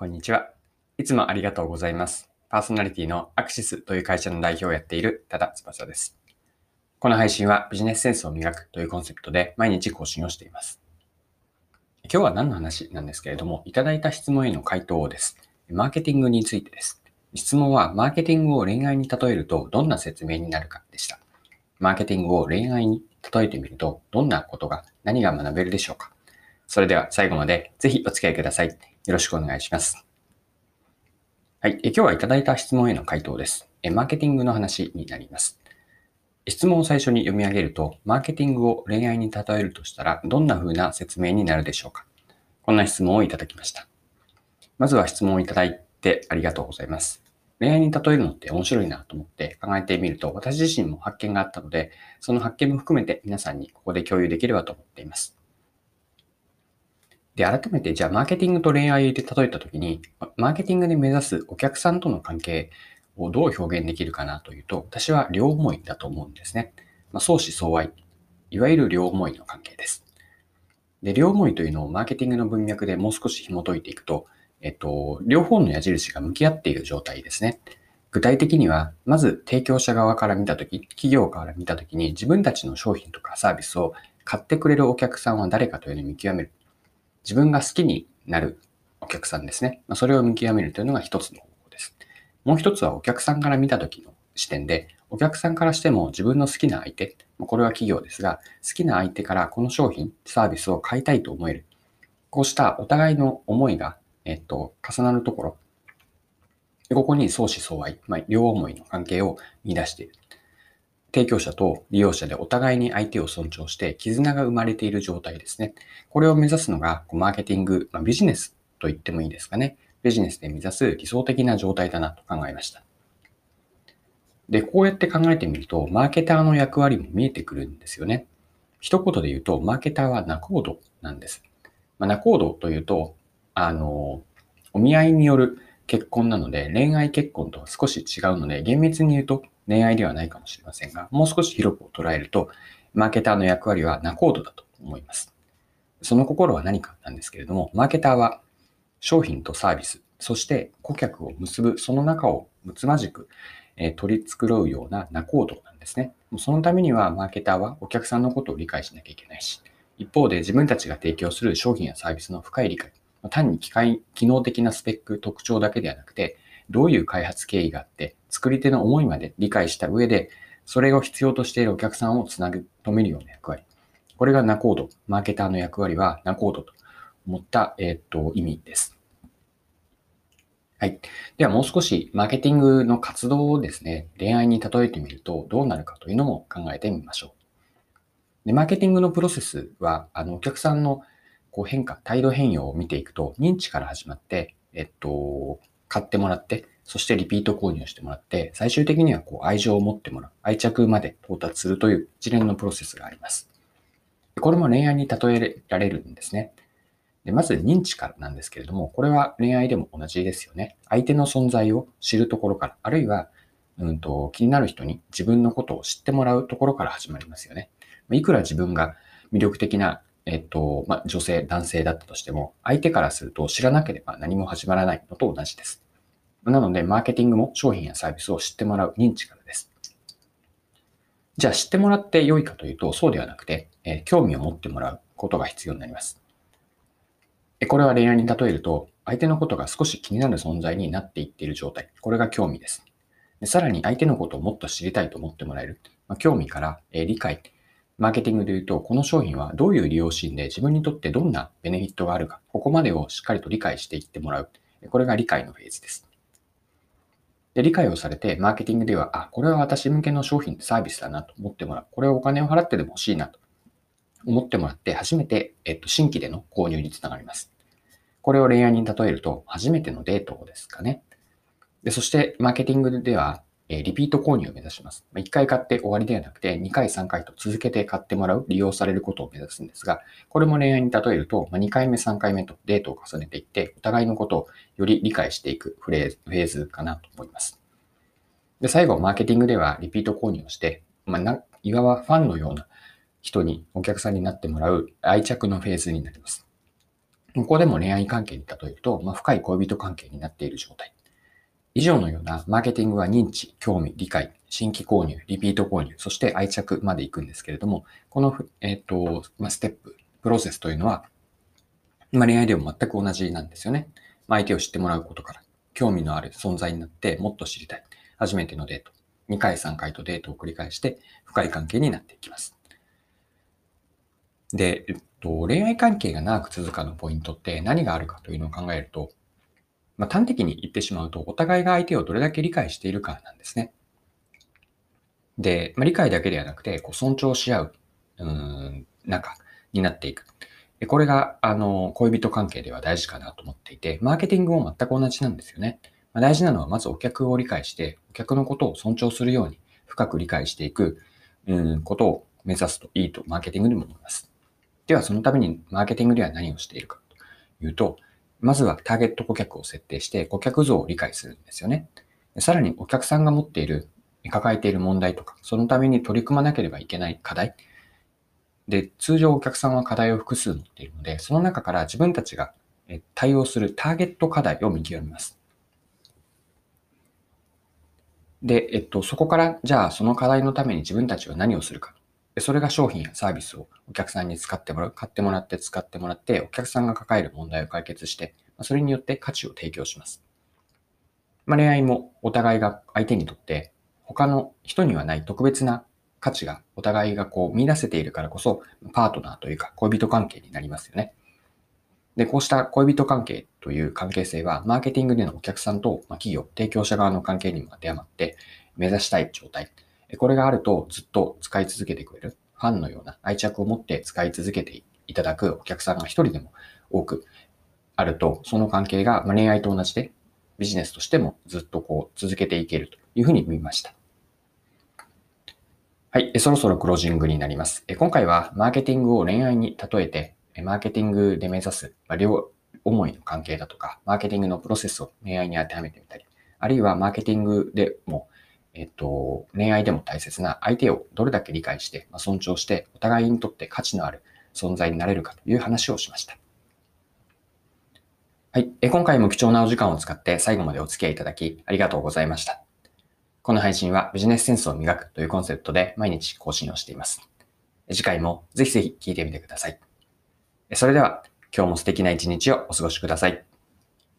こんにちは。いつもありがとうございます。パーソナリティのアクシスという会社の代表をやっている多田翼です。この配信はビジネスセンスを磨くというコンセプトで毎日更新をしています。今日は何の話なんですけれども、いただいた質問への回答です。マーケティングについてです。質問は、マーケティングを恋愛に例えるとどんな説明になるかでした。マーケティングを恋愛に例えてみると、どんなことが、何が学べるでしょうかそれでは最後までぜひお付き合いください。よろしくお願いします。はい。今日はいただいた質問への回答です。マーケティングの話になります。質問を最初に読み上げると、マーケティングを恋愛に例えるとしたら、どんな風な説明になるでしょうかこんな質問をいただきました。まずは質問をいただいてありがとうございます。恋愛に例えるのって面白いなと思って考えてみると、私自身も発見があったので、その発見も含めて皆さんにここで共有できればと思っています。で、改めて、じゃあ、マーケティングと恋愛で例えたときに、マーケティングで目指すお客さんとの関係をどう表現できるかなというと、私は両思いだと思うんですね。まあ、相思相愛。いわゆる両思いの関係です。で、両思いというのをマーケティングの文脈でもう少し紐解いていくと、えっと、両方の矢印が向き合っている状態ですね。具体的には、まず提供者側から見たとき、企業から見たときに自分たちの商品とかサービスを買ってくれるお客さんは誰かというのを見極める。自分が好きになるお客さんですね。まそれを見極めるというのが一つの方法です。もう一つはお客さんから見たときの視点で、お客さんからしても自分の好きな相手、これは企業ですが、好きな相手からこの商品、サービスを買いたいと思える。こうしたお互いの思いが、えっと、重なるところ、ここに相思相愛、まあ、両思いの関係を見出している。提供者と利用者でお互いに相手を尊重して絆が生まれている状態ですね。これを目指すのがマーケティング、まあ、ビジネスと言ってもいいですかね。ビジネスで目指す理想的な状態だなと考えました。で、こうやって考えてみると、マーケターの役割も見えてくるんですよね。一言で言うと、マーケターは仲人なんです。まあ、仲人というと、あの、お見合いによる結婚なので、恋愛結婚とは少し違うので、厳密に言うと恋愛ではないかもしれませんが、もう少し広く捉えると、マーケターの役割は仲人だと思います。その心は何かなんですけれども、マーケターは商品とサービス、そして顧客を結ぶ、その中をむつまじく、え、取り繕うような仲人なんですね。そのためには、マーケターはお客さんのことを理解しなきゃいけないし、一方で自分たちが提供する商品やサービスの深い理解、単に機械、機能的なスペック、特徴だけではなくて、どういう開発経緯があって、作り手の思いまで理解した上で、それを必要としているお客さんをつなぐ、止めるような役割。これがナコード。マーケターの役割はナコードと思った、えー、っと、意味です。はい。ではもう少しマーケティングの活動をですね、恋愛に例えてみるとどうなるかというのも考えてみましょう。でマーケティングのプロセスは、あの、お客さんのこう変化、態度変容を見ていくと、認知から始まって、えっと、買ってもらって、そしてリピート購入してもらって、最終的にはこう愛情を持ってもらう、愛着まで到達するという一連のプロセスがあります。これも恋愛に例えられるんですね。でまず認知からなんですけれども、これは恋愛でも同じですよね。相手の存在を知るところから、あるいは、うんと、気になる人に自分のことを知ってもらうところから始まりますよね。いくら自分が魅力的なえっと、まあ、女性、男性だったとしても、相手からすると知らなければ何も始まらないのと同じです。なので、マーケティングも商品やサービスを知ってもらう認知からです。じゃあ、知ってもらって良いかというと、そうではなくて、えー、興味を持ってもらうことが必要になります。これは恋愛に例えると、相手のことが少し気になる存在になっていっている状態。これが興味です。でさらに、相手のことをもっと知りたいと思ってもらえる。まあ、興味から、えー、理解、マーケティングで言うと、この商品はどういう利用シーンで自分にとってどんなベネフィットがあるか、ここまでをしっかりと理解していってもらう。これが理解のフェーズです。で理解をされて、マーケティングでは、あ、これは私向けの商品、サービスだなと思ってもらう。これをお金を払ってでも欲しいなと思ってもらって、初めて、えっと、新規での購入につながります。これを恋愛に例えると、初めてのデートですかね。でそして、マーケティングでは、えリピート購入を目指します。1回買って終わりではなくて、2回、3回と続けて買ってもらう、利用されることを目指すんですが、これも恋愛に例えると、2回目、3回目とデートを重ねていって、お互いのことをより理解していくフレーズフェーズかなと思います。で、最後、マーケティングではリピート購入をして、まあ、ないわばファンのような人に、お客さんになってもらう愛着のフェーズになります。ここでも恋愛関係に例えると、まあ、深い恋人関係になっている状態。以上のようなマーケティングは認知、興味、理解、新規購入、リピート購入、そして愛着まで行くんですけれども、この、えっ、ー、と、まあ、ステップ、プロセスというのは、まあ、恋愛でも全く同じなんですよね。まあ、相手を知ってもらうことから、興味のある存在になってもっと知りたい。初めてのデート。2回3回とデートを繰り返して深い関係になっていきます。で、えっと、恋愛関係が長く続くかのポイントって何があるかというのを考えると、まあ、端的に言ってしまうと、お互いが相手をどれだけ理解しているかなんですね。で、まあ、理解だけではなくて、こう尊重し合う、うん、仲になっていく。これが、あの、恋人関係では大事かなと思っていて、マーケティングも全く同じなんですよね。まあ、大事なのは、まずお客を理解して、お客のことを尊重するように深く理解していく、うん、ことを目指すといいと、マーケティングでも思います。では、そのためにマーケティングでは何をしているかというと、まずはターゲット顧客を設定して顧客像を理解するんですよね。さらにお客さんが持っている、抱えている問題とか、そのために取り組まなければいけない課題。で、通常お客さんは課題を複数持っているので、その中から自分たちが対応するターゲット課題を見極めます。で、えっと、そこから、じゃあその課題のために自分たちは何をするか。それが商品やサービスをお客さんに使ってもらう、買ってもらって使ってもらって、お客さんが抱える問題を解決して、それによって価値を提供します。まあ、恋愛もお互いが相手にとって他の人にはない特別な価値がお互いがこう見出せているからこそパートナーというか恋人関係になりますよね。で、こうした恋人関係という関係性はマーケティングでのお客さんと企業、提供者側の関係にも当てはまって目指したい状態。これがあるとずっと使い続けてくれる、ファンのような愛着を持って使い続けていただくお客さんが一人でも多くあると、その関係が恋愛と同じでビジネスとしてもずっとこう続けていけるというふうに見ました。はい。そろそろクロージングになります。今回はマーケティングを恋愛に例えて、マーケティングで目指す両思いの関係だとか、マーケティングのプロセスを恋愛に当てはめてみたり、あるいはマーケティングでもえっと、恋愛でも大切な相手をどれだけ理解して、まあ、尊重して、お互いにとって価値のある存在になれるかという話をしました。はい。え今回も貴重なお時間を使って最後までお付き合いいただきありがとうございました。この配信はビジネスセンスを磨くというコンセプトで毎日更新をしています。次回もぜひぜひ聞いてみてください。それでは今日も素敵な一日をお過ごしください。